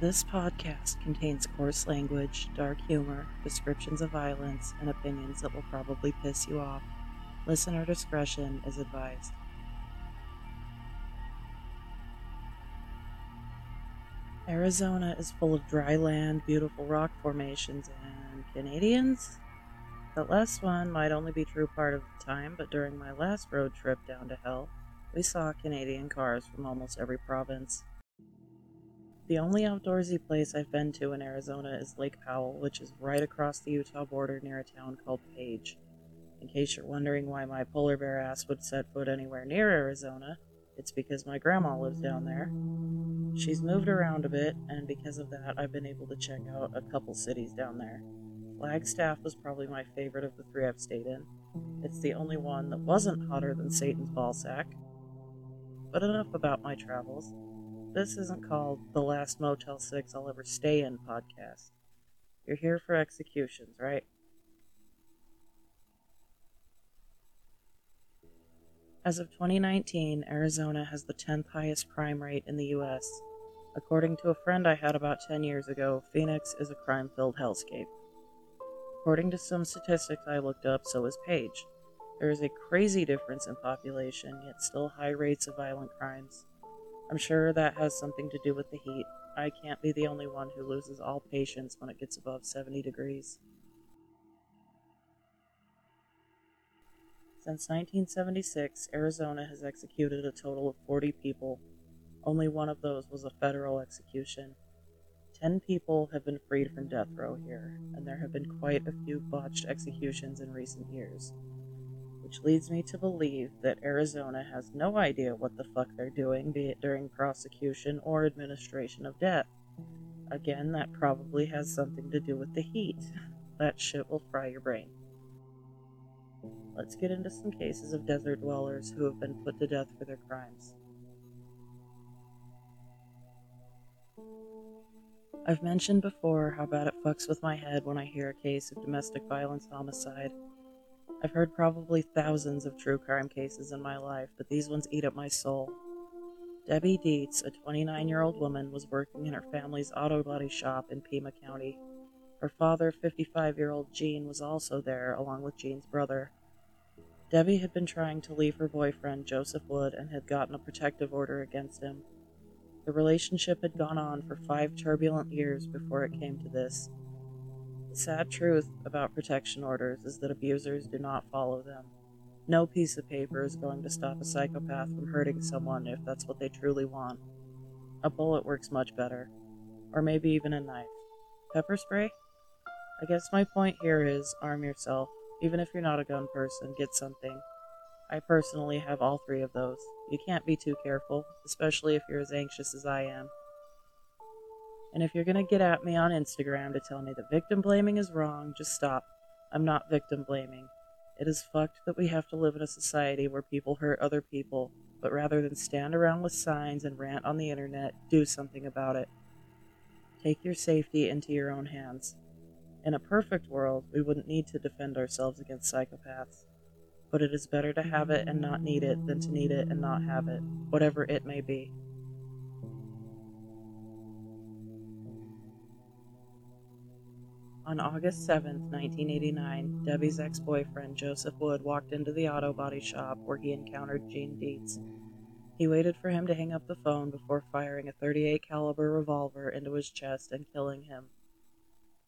This podcast contains coarse language, dark humor, descriptions of violence, and opinions that will probably piss you off. Listener discretion is advised. Arizona is full of dry land, beautiful rock formations, and Canadians? That last one might only be true part of the time, but during my last road trip down to hell, we saw Canadian cars from almost every province. The only outdoorsy place I've been to in Arizona is Lake Powell, which is right across the Utah border near a town called Page. In case you're wondering why my polar bear ass would set foot anywhere near Arizona, it's because my grandma lives down there. She's moved around a bit, and because of that, I've been able to check out a couple cities down there. Flagstaff was probably my favorite of the three I've stayed in. It's the only one that wasn't hotter than Satan's ballsack. But enough about my travels. This isn't called the last Motel 6 I'll ever stay in podcast. You're here for executions, right? As of 2019, Arizona has the 10th highest crime rate in the US. According to a friend I had about 10 years ago, Phoenix is a crime filled hellscape. According to some statistics I looked up, so is Page. There is a crazy difference in population, yet still high rates of violent crimes. I'm sure that has something to do with the heat. I can't be the only one who loses all patience when it gets above 70 degrees. Since 1976, Arizona has executed a total of 40 people. Only one of those was a federal execution. Ten people have been freed from death row here, and there have been quite a few botched executions in recent years which leads me to believe that Arizona has no idea what the fuck they're doing, be it during prosecution or administration of death. Again, that probably has something to do with the heat. That shit will fry your brain. Let's get into some cases of desert dwellers who have been put to death for their crimes. I've mentioned before how bad it fucks with my head when I hear a case of domestic violence homicide. I've heard probably thousands of true crime cases in my life, but these ones eat up my soul. Debbie Dietz, a 29 year old woman, was working in her family's auto body shop in Pima County. Her father, 55 year old Gene, was also there, along with Gene's brother. Debbie had been trying to leave her boyfriend, Joseph Wood, and had gotten a protective order against him. The relationship had gone on for five turbulent years before it came to this. Sad truth about protection orders is that abusers do not follow them. No piece of paper is going to stop a psychopath from hurting someone if that's what they truly want. A bullet works much better. Or maybe even a knife. Pepper spray? I guess my point here is arm yourself. Even if you're not a gun person, get something. I personally have all three of those. You can't be too careful, especially if you're as anxious as I am. And if you're going to get at me on Instagram to tell me that victim blaming is wrong, just stop. I'm not victim blaming. It is fucked that we have to live in a society where people hurt other people, but rather than stand around with signs and rant on the internet, do something about it. Take your safety into your own hands. In a perfect world, we wouldn't need to defend ourselves against psychopaths. But it is better to have it and not need it than to need it and not have it, whatever it may be. On August 7, 1989, Debbie's ex boyfriend, Joseph Wood, walked into the auto body shop where he encountered Gene Dietz. He waited for him to hang up the phone before firing a 38 caliber revolver into his chest and killing him.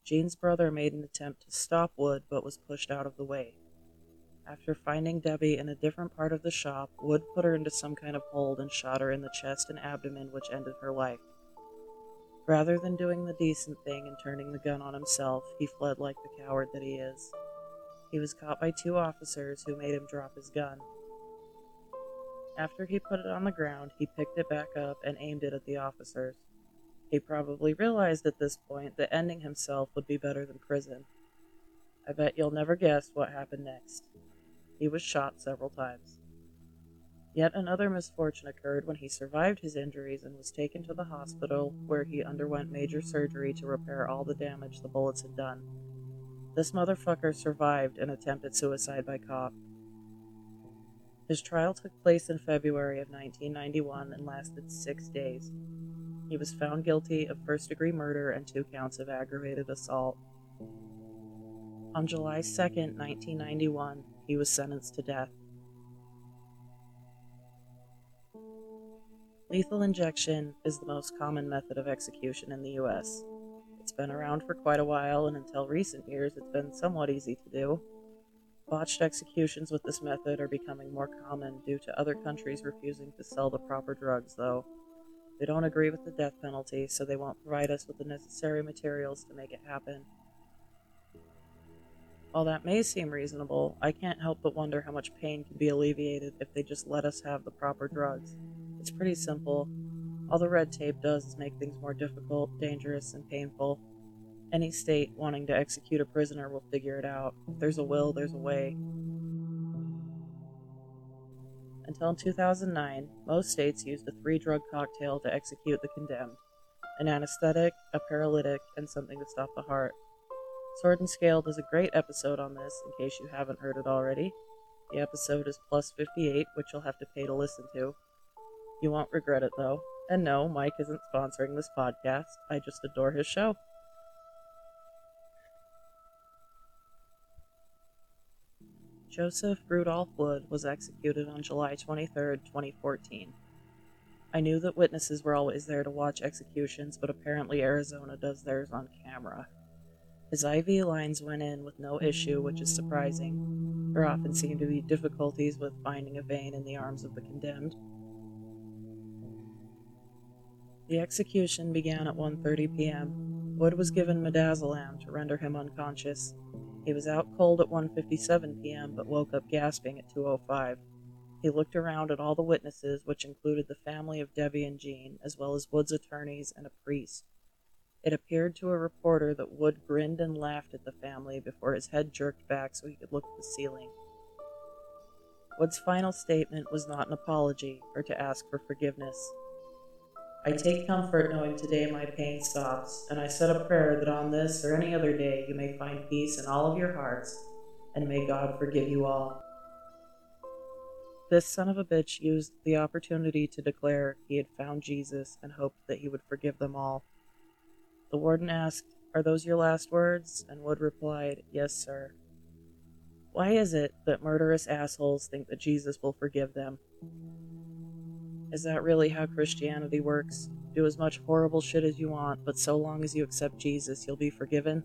Gene's brother made an attempt to stop Wood but was pushed out of the way. After finding Debbie in a different part of the shop, Wood put her into some kind of hold and shot her in the chest and abdomen, which ended her life. Rather than doing the decent thing and turning the gun on himself, he fled like the coward that he is. He was caught by two officers who made him drop his gun. After he put it on the ground, he picked it back up and aimed it at the officers. He probably realized at this point that ending himself would be better than prison. I bet you'll never guess what happened next. He was shot several times. Yet another misfortune occurred when he survived his injuries and was taken to the hospital where he underwent major surgery to repair all the damage the bullets had done. This motherfucker survived an attempted suicide by cop. His trial took place in February of 1991 and lasted six days. he was found guilty of first degree murder and two counts of aggravated assault. On July 2, 1991, he was sentenced to death. Lethal injection is the most common method of execution in the US. It's been around for quite a while, and until recent years, it's been somewhat easy to do. Botched executions with this method are becoming more common due to other countries refusing to sell the proper drugs, though. They don't agree with the death penalty, so they won't provide us with the necessary materials to make it happen. While that may seem reasonable, I can't help but wonder how much pain could be alleviated if they just let us have the proper drugs. It's pretty simple. All the red tape does is make things more difficult, dangerous, and painful. Any state wanting to execute a prisoner will figure it out. If there's a will, there's a way. Until 2009, most states used a three drug cocktail to execute the condemned an anesthetic, a paralytic, and something to stop the heart. Sword and Scale does a great episode on this, in case you haven't heard it already. The episode is plus 58, which you'll have to pay to listen to. You won't regret it, though. And no, Mike isn't sponsoring this podcast. I just adore his show. Joseph Rudolph Wood was executed on July 23, 2014. I knew that witnesses were always there to watch executions, but apparently Arizona does theirs on camera. His IV lines went in with no issue, which is surprising. There often seem to be difficulties with finding a vein in the arms of the condemned. The execution began at 1:30 p.m. Wood was given midazolam to render him unconscious. He was out cold at 1:57 p.m. but woke up gasping at 2:05. He looked around at all the witnesses, which included the family of Debbie and Gene, as well as Wood's attorneys and a priest. It appeared to a reporter that Wood grinned and laughed at the family before his head jerked back so he could look at the ceiling. Wood's final statement was not an apology or to ask for forgiveness. I take comfort knowing today my pain stops, and I said a prayer that on this or any other day you may find peace in all of your hearts, and may God forgive you all. This son of a bitch used the opportunity to declare he had found Jesus and hoped that he would forgive them all. The warden asked, Are those your last words? And Wood replied, Yes, sir. Why is it that murderous assholes think that Jesus will forgive them? Is that really how Christianity works? Do as much horrible shit as you want, but so long as you accept Jesus, you'll be forgiven?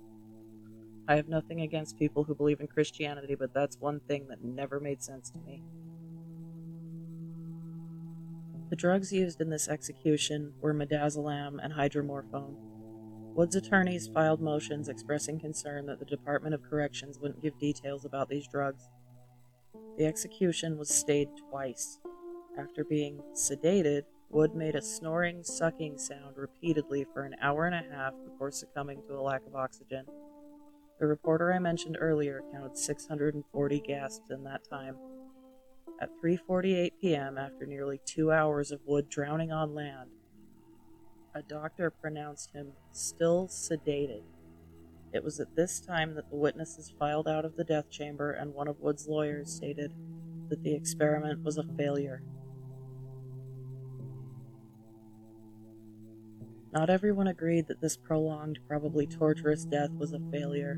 I have nothing against people who believe in Christianity, but that's one thing that never made sense to me. The drugs used in this execution were midazolam and hydromorphone. Wood's attorneys filed motions expressing concern that the Department of Corrections wouldn't give details about these drugs. The execution was stayed twice, after being sedated, Wood made a snoring, sucking sound repeatedly for an hour and a half before succumbing to a lack of oxygen. The reporter I mentioned earlier counted 640 gasps in that time. At 3:48 p.m., after nearly 2 hours of Wood drowning on land, a doctor pronounced him still sedated. It was at this time that the witnesses filed out of the death chamber and one of Wood's lawyers stated that the experiment was a failure. Not everyone agreed that this prolonged, probably torturous death was a failure.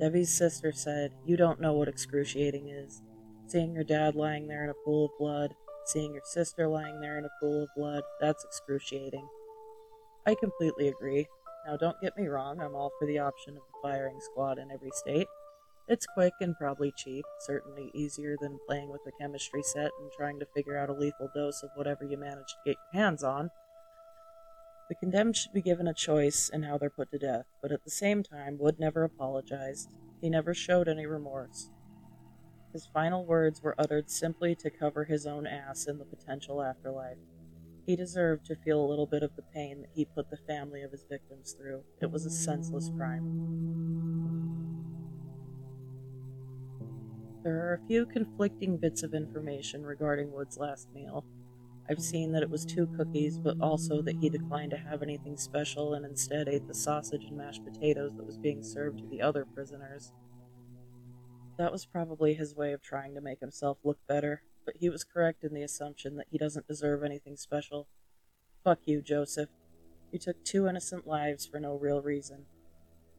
Debbie's sister said, You don't know what excruciating is. Seeing your dad lying there in a pool of blood, seeing your sister lying there in a pool of blood, that's excruciating. I completely agree. Now, don't get me wrong, I'm all for the option of the firing squad in every state. It's quick and probably cheap, certainly easier than playing with a chemistry set and trying to figure out a lethal dose of whatever you manage to get your hands on. The condemned should be given a choice in how they're put to death, but at the same time, Wood never apologized. He never showed any remorse. His final words were uttered simply to cover his own ass in the potential afterlife. He deserved to feel a little bit of the pain that he put the family of his victims through. It was a senseless crime. There are a few conflicting bits of information regarding Wood's last meal. I've seen that it was two cookies, but also that he declined to have anything special and instead ate the sausage and mashed potatoes that was being served to the other prisoners. That was probably his way of trying to make himself look better, but he was correct in the assumption that he doesn't deserve anything special. Fuck you, Joseph. You took two innocent lives for no real reason.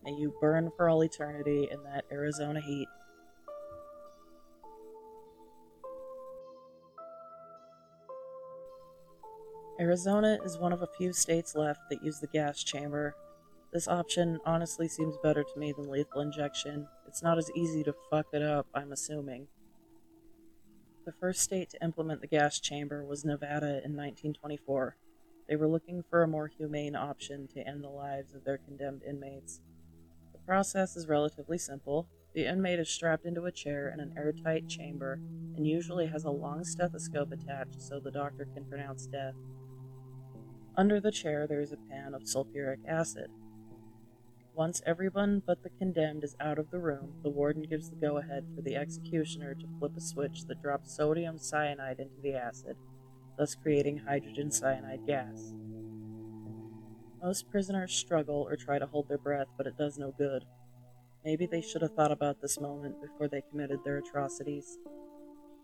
May you burn for all eternity in that Arizona heat. Arizona is one of a few states left that use the gas chamber. This option honestly seems better to me than lethal injection. It's not as easy to fuck it up, I'm assuming. The first state to implement the gas chamber was Nevada in 1924. They were looking for a more humane option to end the lives of their condemned inmates. The process is relatively simple. The inmate is strapped into a chair in an airtight chamber and usually has a long stethoscope attached so the doctor can pronounce death. Under the chair, there is a pan of sulfuric acid. Once everyone but the condemned is out of the room, the warden gives the go ahead for the executioner to flip a switch that drops sodium cyanide into the acid, thus creating hydrogen cyanide gas. Most prisoners struggle or try to hold their breath, but it does no good. Maybe they should have thought about this moment before they committed their atrocities.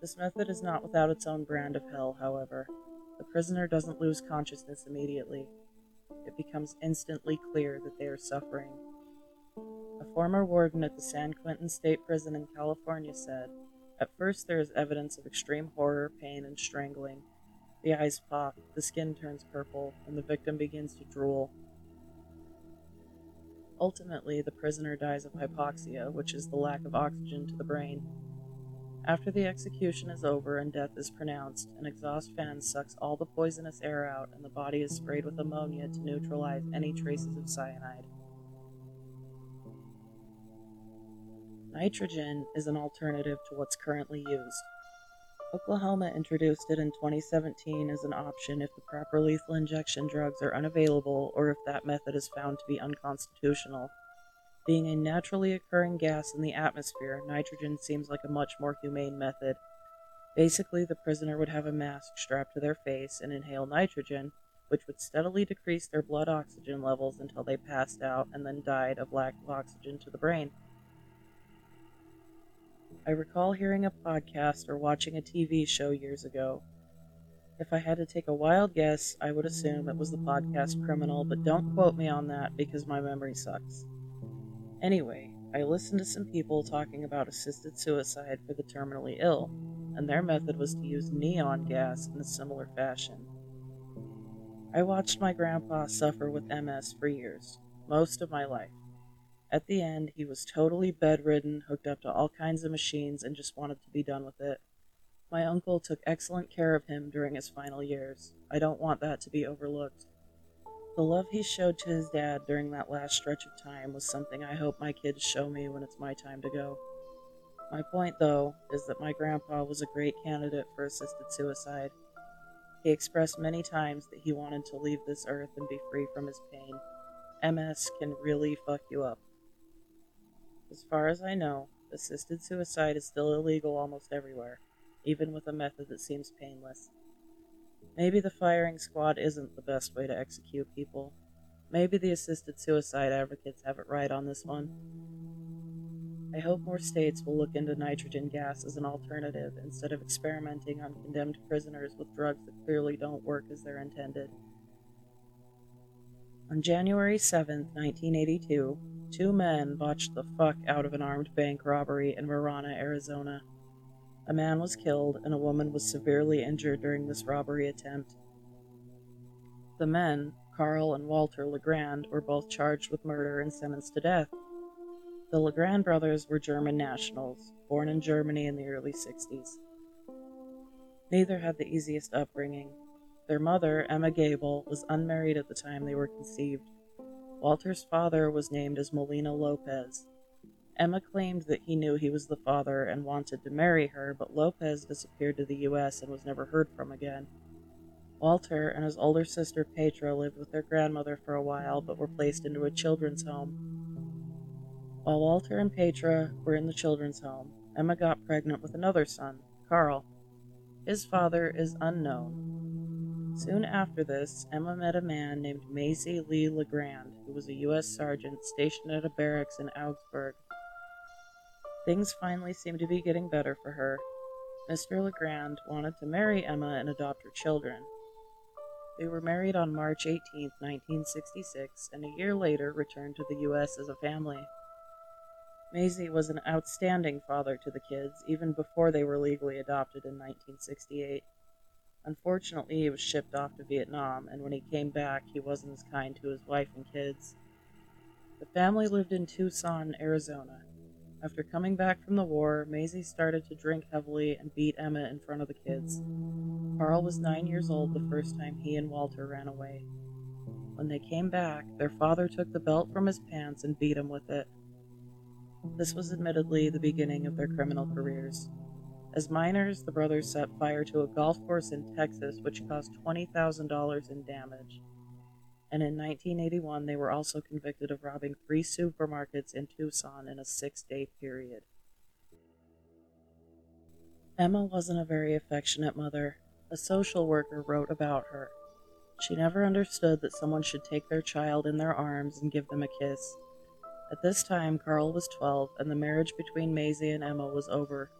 This method is not without its own brand of hell, however. The prisoner doesn't lose consciousness immediately. It becomes instantly clear that they are suffering. A former warden at the San Quentin State Prison in California said, At first there is evidence of extreme horror, pain, and strangling. The eyes pop, the skin turns purple, and the victim begins to drool. Ultimately, the prisoner dies of hypoxia, which is the lack of oxygen to the brain. After the execution is over and death is pronounced, an exhaust fan sucks all the poisonous air out and the body is sprayed with ammonia to neutralize any traces of cyanide. Nitrogen is an alternative to what's currently used. Oklahoma introduced it in 2017 as an option if the proper lethal injection drugs are unavailable or if that method is found to be unconstitutional. Being a naturally occurring gas in the atmosphere, nitrogen seems like a much more humane method. Basically, the prisoner would have a mask strapped to their face and inhale nitrogen, which would steadily decrease their blood oxygen levels until they passed out and then died of lack of oxygen to the brain. I recall hearing a podcast or watching a TV show years ago. If I had to take a wild guess, I would assume it was the podcast Criminal, but don't quote me on that because my memory sucks. Anyway, I listened to some people talking about assisted suicide for the terminally ill, and their method was to use neon gas in a similar fashion. I watched my grandpa suffer with MS for years, most of my life. At the end, he was totally bedridden, hooked up to all kinds of machines, and just wanted to be done with it. My uncle took excellent care of him during his final years. I don't want that to be overlooked. The love he showed to his dad during that last stretch of time was something I hope my kids show me when it's my time to go. My point, though, is that my grandpa was a great candidate for assisted suicide. He expressed many times that he wanted to leave this earth and be free from his pain. MS can really fuck you up. As far as I know, assisted suicide is still illegal almost everywhere, even with a method that seems painless. Maybe the firing squad isn't the best way to execute people. Maybe the assisted suicide advocates have it right on this one. I hope more states will look into nitrogen gas as an alternative instead of experimenting on condemned prisoners with drugs that clearly don't work as they're intended. On January 7, 1982, two men botched the fuck out of an armed bank robbery in Marana, Arizona. A man was killed and a woman was severely injured during this robbery attempt. The men, Karl and Walter LaGrand, were both charged with murder and sentenced to death. The LaGrand brothers were German nationals, born in Germany in the early 60s. Neither had the easiest upbringing. Their mother, Emma Gable, was unmarried at the time they were conceived. Walter's father was named as Molina Lopez, Emma claimed that he knew he was the father and wanted to marry her, but Lopez disappeared to the U.S. and was never heard from again. Walter and his older sister Petra lived with their grandmother for a while, but were placed into a children's home. While Walter and Petra were in the children's home, Emma got pregnant with another son, Karl. His father is unknown. Soon after this, Emma met a man named Maisie Lee LaGrand, who was a U.S. sergeant stationed at a barracks in Augsburg. Things finally seemed to be getting better for her. Mr. LaGrand wanted to marry Emma and adopt her children. They were married on March 18, 1966, and a year later returned to the U.S. as a family. Maisie was an outstanding father to the kids, even before they were legally adopted in 1968. Unfortunately, he was shipped off to Vietnam, and when he came back, he wasn't as kind to his wife and kids. The family lived in Tucson, Arizona. After coming back from the war, Maisie started to drink heavily and beat Emma in front of the kids. Karl was nine years old the first time he and Walter ran away. When they came back, their father took the belt from his pants and beat him with it. This was admittedly the beginning of their criminal careers. As minors, the brothers set fire to a golf course in Texas, which caused $20,000 in damage. And in 1981, they were also convicted of robbing three supermarkets in Tucson in a six day period. Emma wasn't a very affectionate mother. A social worker wrote about her. She never understood that someone should take their child in their arms and give them a kiss. At this time, Karl was 12, and the marriage between Maisie and Emma was over.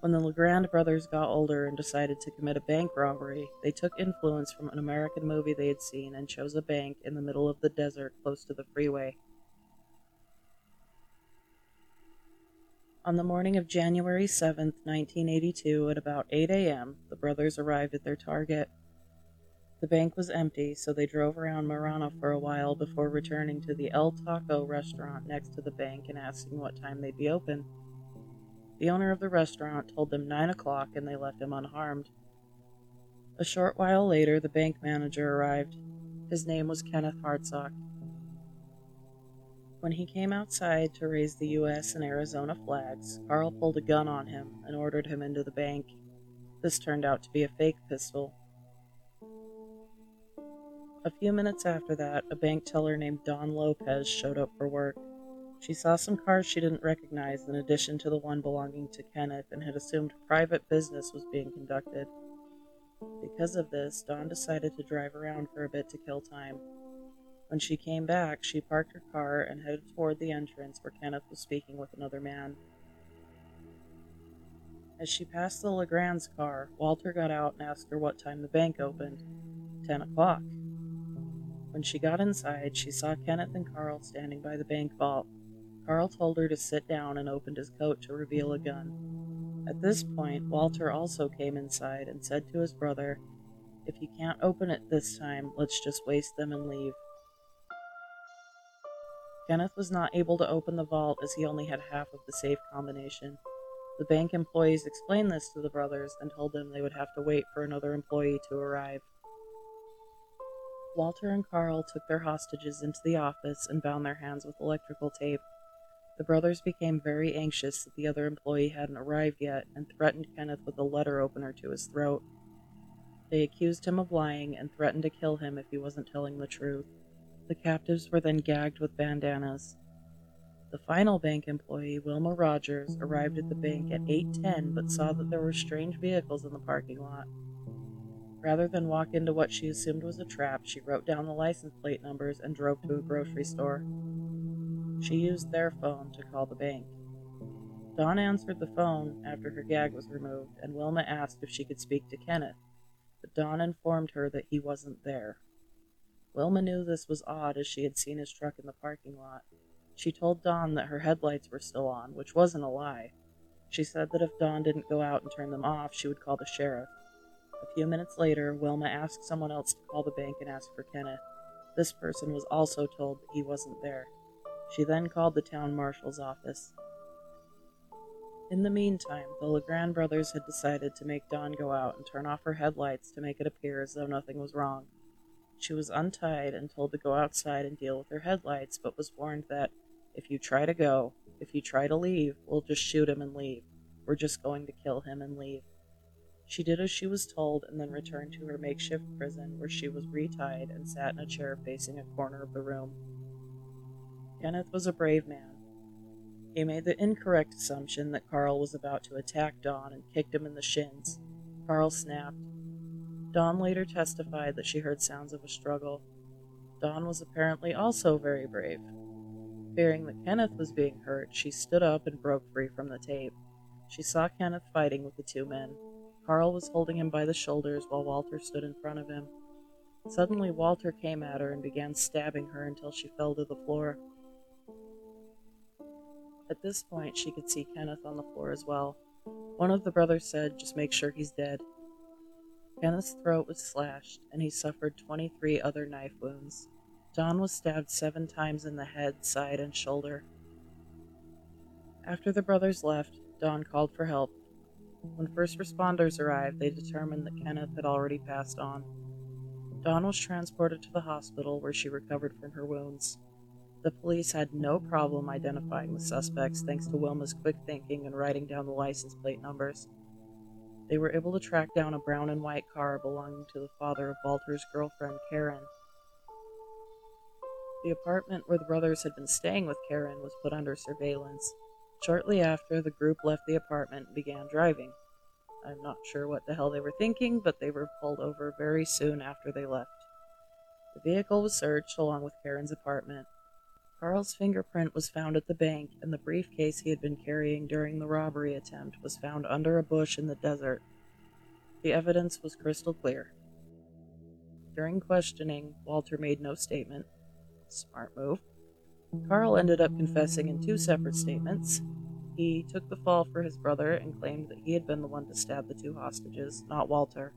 When the LaGrand brothers got older and decided to commit a bank robbery, they took influence from an American movie they had seen and chose a bank in the middle of the desert close to the freeway. On the morning of January 7, 1982, at about 8 a.m., the brothers arrived at their target. The bank was empty, so they drove around Marana for a while before returning to the El Taco restaurant next to the bank and asking what time they'd be open. The owner of the restaurant told them nine o'clock and they left him unharmed. A short while later, the bank manager arrived. His name was Kenneth Hartsock. When he came outside to raise the U.S. and Arizona flags, Karl pulled a gun on him and ordered him into the bank. This turned out to be a fake pistol, a few minutes after that, a bank teller named Dawn Lopez showed up for work. She saw some cars she didn't recognize in addition to the one belonging to Kenneth and had assumed private business was being conducted. Because of this, Dawn decided to drive around for a bit to kill time. When she came back, she parked her car and headed toward the entrance where Kenneth was speaking with another man. As she passed the LaGrand's car, Walter got out and asked her what time the bank opened. Ten o'clock. When she got inside, she saw Kenneth and Karl standing by the bank vault. Karl told her to sit down and opened his coat to reveal a gun. At this point, Walter also came inside and said to his brother, If you can't open it this time, let's just waste them and leave. Kenneth was not able to open the vault as he only had half of the safe combination. The bank employees explained this to the brothers and told them they would have to wait for another employee to arrive. Walter and Karl took their hostages into the office and bound their hands with electrical tape. The brothers became very anxious that the other employee hadn't arrived yet and threatened Kenneth with a letter opener to his throat. They accused him of lying and threatened to kill him if he wasn't telling the truth. The captives were then gagged with bandanas. The final bank employee, Wilma Rogers, arrived at the bank at 8:10 but saw that there were strange vehicles in the parking lot. Rather than walk into what she assumed was a trap, she wrote down the license plate numbers and drove to a grocery store. She used their phone to call the bank. Dawn answered the phone after her gag was removed, and Wilma asked if she could speak to Kenneth, but Dawn informed her that he wasn't there. Wilma knew this was odd as she had seen his truck in the parking lot. She told Dawn that her headlights were still on, which wasn't a lie. She said that if Dawn didn't go out and turn them off, she would call the sheriff. A few minutes later, Wilma asked someone else to call the bank and ask for Kenneth. This person was also told that he wasn't there. She then called the town marshal's office. In the meantime, the LaGrand brothers had decided to make Dawn go out and turn off her headlights to make it appear as though nothing was wrong. She was untied and told to go outside and deal with her headlights, but was warned that if you try to go, if you try to leave, we'll just shoot him and leave. We're just going to kill him and leave. She did as she was told and then returned to her makeshift prison where she was retied and sat in a chair facing a corner of the room. Kenneth was a brave man. He made the incorrect assumption that Karl was about to attack Dawn and kicked him in the shins. Karl snapped. Dawn later testified that she heard sounds of a struggle. Dawn was apparently also very brave. Fearing that Kenneth was being hurt, she stood up and broke free from the tape. She saw Kenneth fighting with the two men. Karl was holding him by the shoulders while Walter stood in front of him. Suddenly, Walter came at her and began stabbing her until she fell to the floor. At this point, she could see Kenneth on the floor as well. One of the brothers said, Just make sure he's dead. Kenneth's throat was slashed, and he suffered 23 other knife wounds. Dawn was stabbed seven times in the head, side, and shoulder. After the brothers left, Dawn called for help. When first responders arrived, they determined that Kenneth had already passed on. Dawn was transported to the hospital where she recovered from her wounds. The police had no problem identifying the suspects thanks to Wilma's quick thinking and writing down the license plate numbers. They were able to track down a brown and white car belonging to the father of Walter's girlfriend, Karen. The apartment where the brothers had been staying with Karen was put under surveillance. Shortly after, the group left the apartment and began driving. I'm not sure what the hell they were thinking, but they were pulled over very soon after they left. The vehicle was searched along with Karen's apartment. Karl's fingerprint was found at the bank, and the briefcase he had been carrying during the robbery attempt was found under a bush in the desert. The evidence was crystal clear. During questioning, Walter made no statement. Smart move. Karl ended up confessing in two separate statements. He took the fall for his brother and claimed that he had been the one to stab the two hostages, not Walter.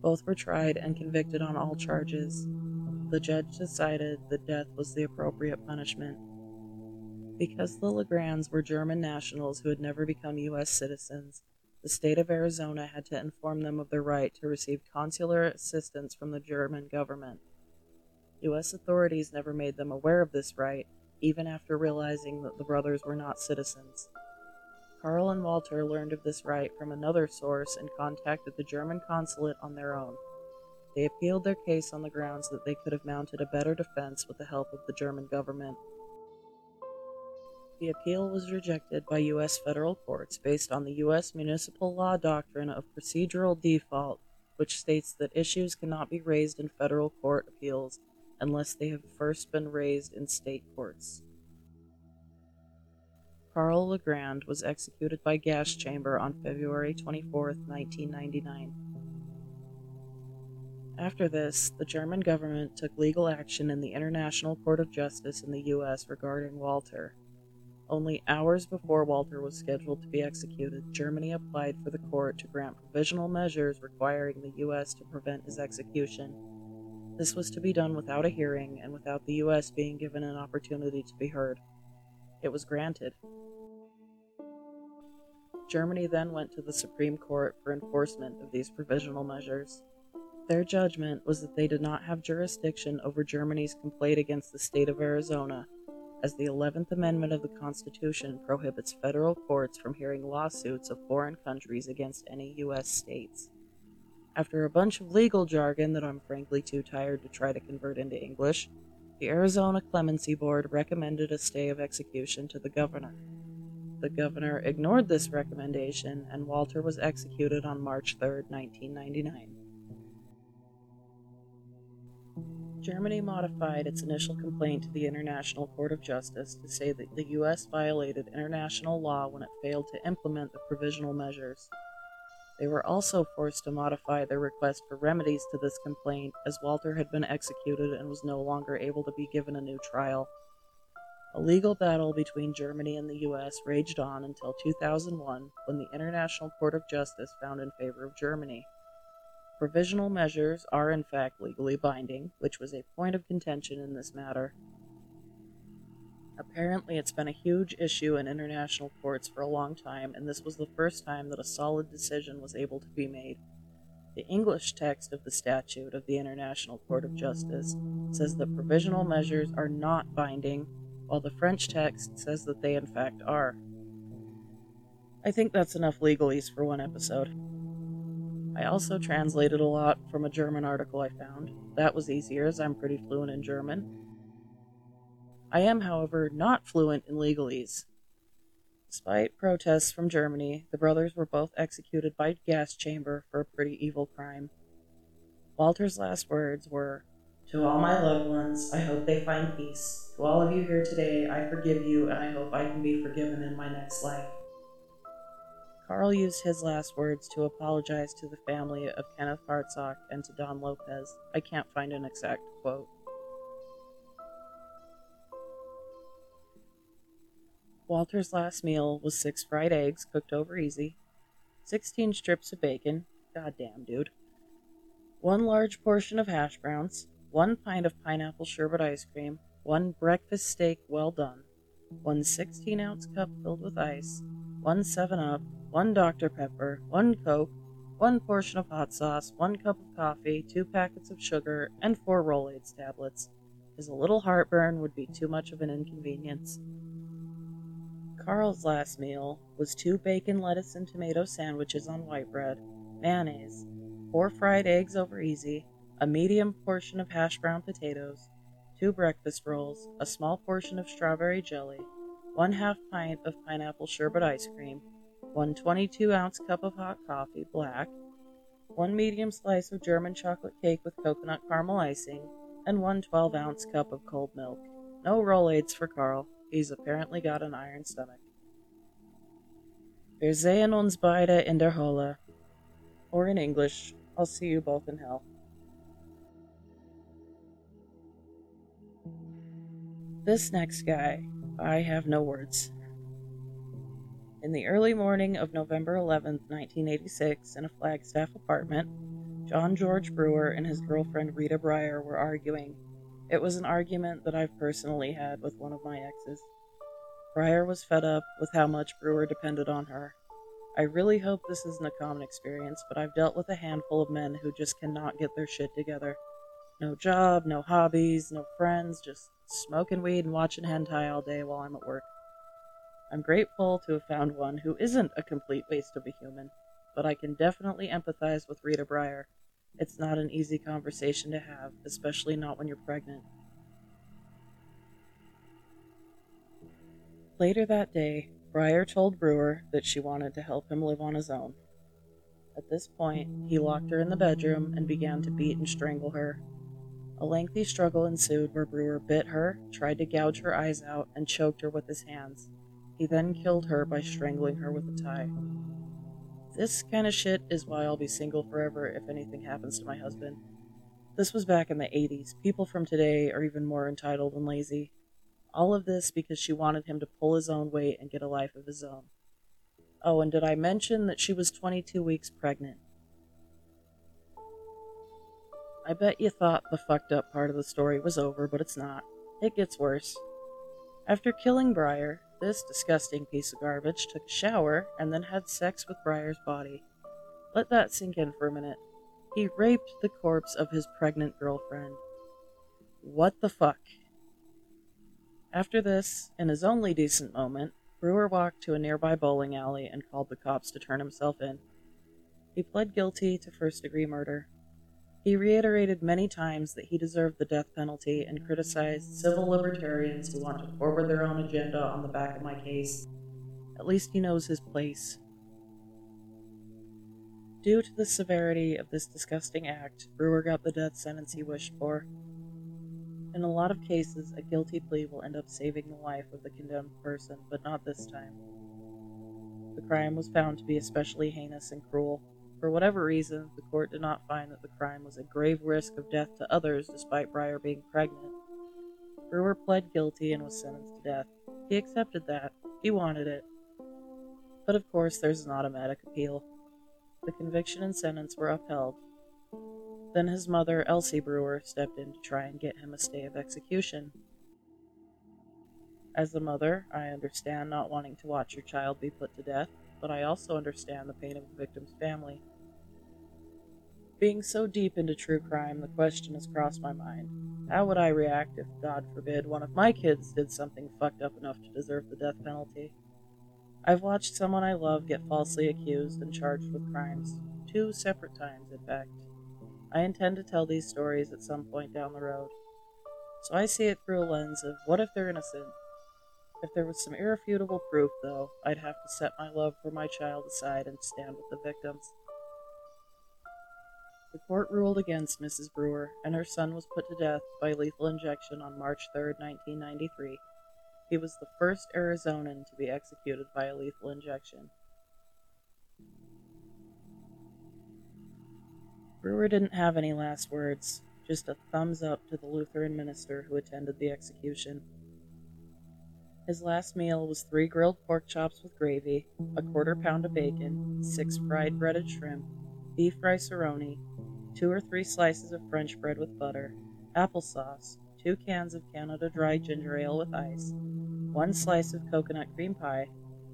Both were tried and convicted on all charges. The judge decided that death was the appropriate punishment. Because the LaGrands were German nationals who had never become U.S. citizens, the state of Arizona had to inform them of their right to receive consular assistance from the German government. U.S. authorities never made them aware of this right, even after realizing that the brothers were not citizens. Karl and Walter learned of this right from another source and contacted the German consulate on their own. They appealed their case on the grounds that they could have mounted a better defense with the help of the German government. The appeal was rejected by U.S. federal courts based on the U.S. municipal law doctrine of procedural default, which states that issues cannot be raised in federal court appeals unless they have first been raised in state courts. Karl LaGrand was executed by gas chamber on February 24, 1999. After this, the German government took legal action in the International Court of Justice in the U.S. regarding Walter. Only hours before Walter was scheduled to be executed, Germany applied for the court to grant provisional measures requiring the U.S. to prevent his execution this was to be done without a hearing and without the U.S. being given an opportunity to be heard. It was granted. Germany then went to the Supreme Court for enforcement of these provisional measures. Their judgment was that they did not have jurisdiction over Germany's complaint against the state of Arizona, as the 11th Amendment of the Constitution prohibits federal courts from hearing lawsuits of foreign countries against any U.S. states. After a bunch of legal jargon that I'm frankly too tired to try to convert into English, the Arizona Clemency Board recommended a stay of execution to the governor. The governor ignored this recommendation, and Walter was executed on March 3, 1999. Germany modified its initial complaint to the International Court of Justice to say that the U.S. violated international law when it failed to implement the provisional measures. They were also forced to modify their request for remedies to this complaint, as Walter had been executed and was no longer able to be given a new trial. A legal battle between Germany and the US raged on until 2001 when the International Court of Justice found in favor of Germany. Provisional measures are in fact legally binding, which was a point of contention in this matter. Apparently, it's been a huge issue in international courts for a long time, and this was the first time that a solid decision was able to be made. The English text of the statute of the International Court of Justice says that provisional measures are not binding, while the French text says that they in fact are. I think that's enough legalese for one episode. I also translated a lot from a German article I found. That was easier as I'm pretty fluent in German, I am, however, not fluent in legalese. Despite protests from Germany, the brothers were both executed by gas chamber for a pretty evil crime. Walter's last words were, To all my loved ones, I hope they find peace. To all of you here today, I forgive you and I hope I can be forgiven in my next life. Karl used his last words to apologize to the family of Kenneth Hartsock and to Dawn Lopez. I can't find an exact quote. Walter's last meal was six fried eggs cooked over easy, 16 strips of bacon, goddamn dude, one large portion of hash browns, one pint of pineapple sherbet ice cream, one breakfast steak well done, one 16 ounce cup filled with ice, one 7 Up, one Dr. Pepper, one Coke, one portion of hot sauce, one cup of coffee, two packets of sugar, and four Rolaids tablets, as a little heartburn would be too much of an inconvenience. Karl's last meal was two bacon, lettuce, and tomato sandwiches on white bread, mayonnaise, four fried eggs over easy, a medium portion of hash brown potatoes, two breakfast rolls, a small portion of strawberry jelly, one half pint of pineapple sherbet ice cream, one 22 ounce cup of hot coffee, black, one medium slice of German chocolate cake with coconut caramel icing, and one 12 ounce cup of cold milk. No Rolaids for Karl. He's apparently got an iron stomach. Wir sehen uns beide in der Hölle. Or in English, I'll see you both in hell. This next guy, I have no words. In the early morning of November 11, 1986, in a Flagstaff apartment, John George Brewer and his girlfriend Rita Breyer were arguing it was an argument that I've personally had with one of my exes. Breyer was fed up with how much Brewer depended on her. I really hope this isn't a common experience, but I've dealt with a handful of men who just cannot get their shit together. No job, no hobbies, no friends, just smoking weed and watching hentai all day while I'm at work. I'm grateful to have found one who isn't a complete waste of a human, but I can definitely empathize with Rita Breyer. It's not an easy conversation to have, especially not when you're pregnant. Later that day, Breyer told Brewer that she wanted to help him live on his own. At this point, he locked her in the bedroom and began to beat and strangle her. A lengthy struggle ensued where Brewer bit her, tried to gouge her eyes out, and choked her with his hands. He then killed her by strangling her with a tie. This kind of shit is why I'll be single forever if anything happens to my husband. This was back in the 80s. People from today are even more entitled and lazy. All of this because she wanted him to pull his own weight and get a life of his own. Oh, and did I mention that she was 22 weeks pregnant? I bet you thought the fucked up part of the story was over, but it's not. It gets worse. After killing Breyer, this disgusting piece of garbage took a shower and then had sex with Breyer's body. Let that sink in for a minute. He raped the corpse of his pregnant girlfriend. What the fuck? After this, in his only decent moment, Brewer walked to a nearby bowling alley and called the cops to turn himself in. He pled guilty to first degree murder. He reiterated many times that he deserved the death penalty and criticized civil libertarians who want to forward their own agenda on the back of my case. At least he knows his place. Due to the severity of this disgusting act, Brewer got the death sentence he wished for. In a lot of cases, a guilty plea will end up saving the life of the condemned person, but not this time. The crime was found to be especially heinous and cruel. For whatever reason, the court did not find that the crime was a grave risk of death to others despite Breyer being pregnant. Brewer pled guilty and was sentenced to death. He accepted that. He wanted it. But of course, there's an automatic appeal. The conviction and sentence were upheld, then his mother, Elsie Brewer, stepped in to try and get him a stay of execution. As a mother, I understand not wanting to watch your child be put to death, but I also understand the pain of the victim's family. Being so deep into true crime, the question has crossed my mind. How would I react if, God forbid, one of my kids did something fucked up enough to deserve the death penalty? I've watched someone I love get falsely accused and charged with crimes. Two separate times, in fact. I intend to tell these stories at some point down the road. So I see it through a lens of what if they're innocent? If there was some irrefutable proof, though, I'd have to set my love for my child aside and stand with the victims. The court ruled against Mrs. Brewer, and her son was put to death by lethal injection on March 3, 1993. He was the first Arizonan to be executed by a lethal injection. Brewer didn't have any last words, just a thumbs up to the Lutheran minister who attended the execution. His last meal was three grilled pork chops with gravy, a quarter pound of bacon, six fried breaded shrimp, beef riceroni, two or three slices of French bread with butter, applesauce, two cans of Canada Dry ginger ale with ice, one slice of coconut cream pie,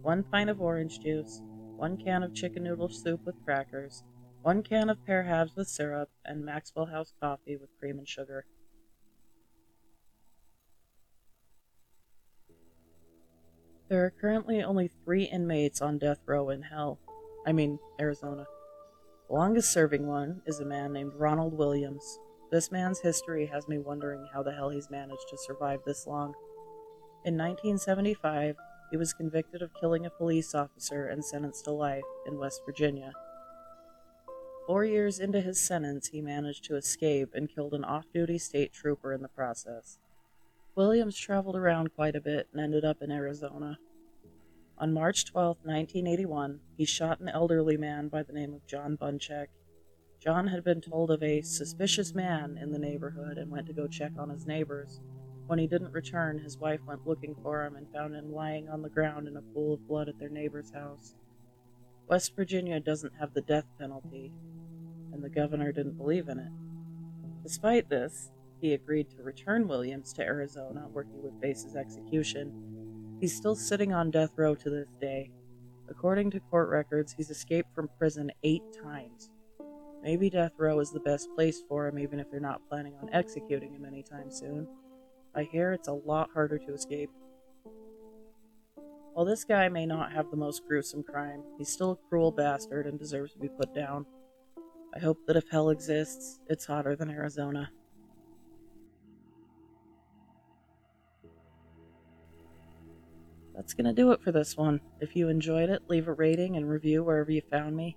one pint of orange juice, one can of chicken noodle soup with crackers, one can of pear halves with syrup, and Maxwell House coffee with cream and sugar. There are currently only three inmates on death row in hell. I mean, Arizona. The longest serving one is a man named Ronald Williams. This man's history has me wondering how the hell he's managed to survive this long. In 1975, he was convicted of killing a police officer and sentenced to life in West Virginia. Four years into his sentence, he managed to escape and killed an off duty state trooper in the process. Williams traveled around quite a bit and ended up in Arizona. On March 12, 1981, he shot an elderly man by the name of John Bunchek. John had been told of a suspicious man in the neighborhood and went to go check on his neighbors. When he didn't return, his wife went looking for him and found him lying on the ground in a pool of blood at their neighbor's house. West Virginia doesn't have the death penalty, and the governor didn't believe in it. Despite this, he agreed to return Williams to Arizona, where he would face his execution. He's still sitting on death row to this day. According to court records, he's escaped from prison eight times. Maybe death row is the best place for him, even if they're not planning on executing him anytime soon. I hear it's a lot harder to escape. While this guy may not have the most gruesome crime, he's still a cruel bastard and deserves to be put down. I hope that if hell exists, it's hotter than Arizona. That's gonna do it for this one. If you enjoyed it, leave a rating and review wherever you found me.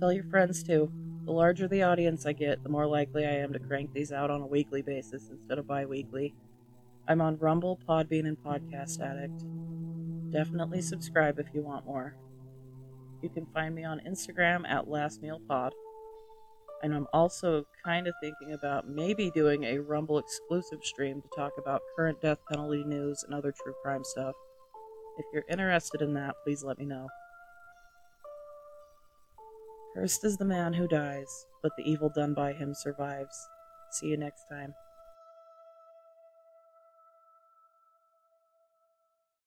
Tell your friends too. The larger the audience I get, the more likely I am to crank these out on a weekly basis instead of bi weekly. I'm on Rumble, Podbean, and Podcast Addict. Definitely subscribe if you want more. You can find me on Instagram at Last Meal Pod. And I'm also kind of thinking about maybe doing a Rumble exclusive stream to talk about current death penalty news and other true crime stuff. If you're interested in that, please let me know. Cursed is the man who dies, but the evil done by him survives. See you next time.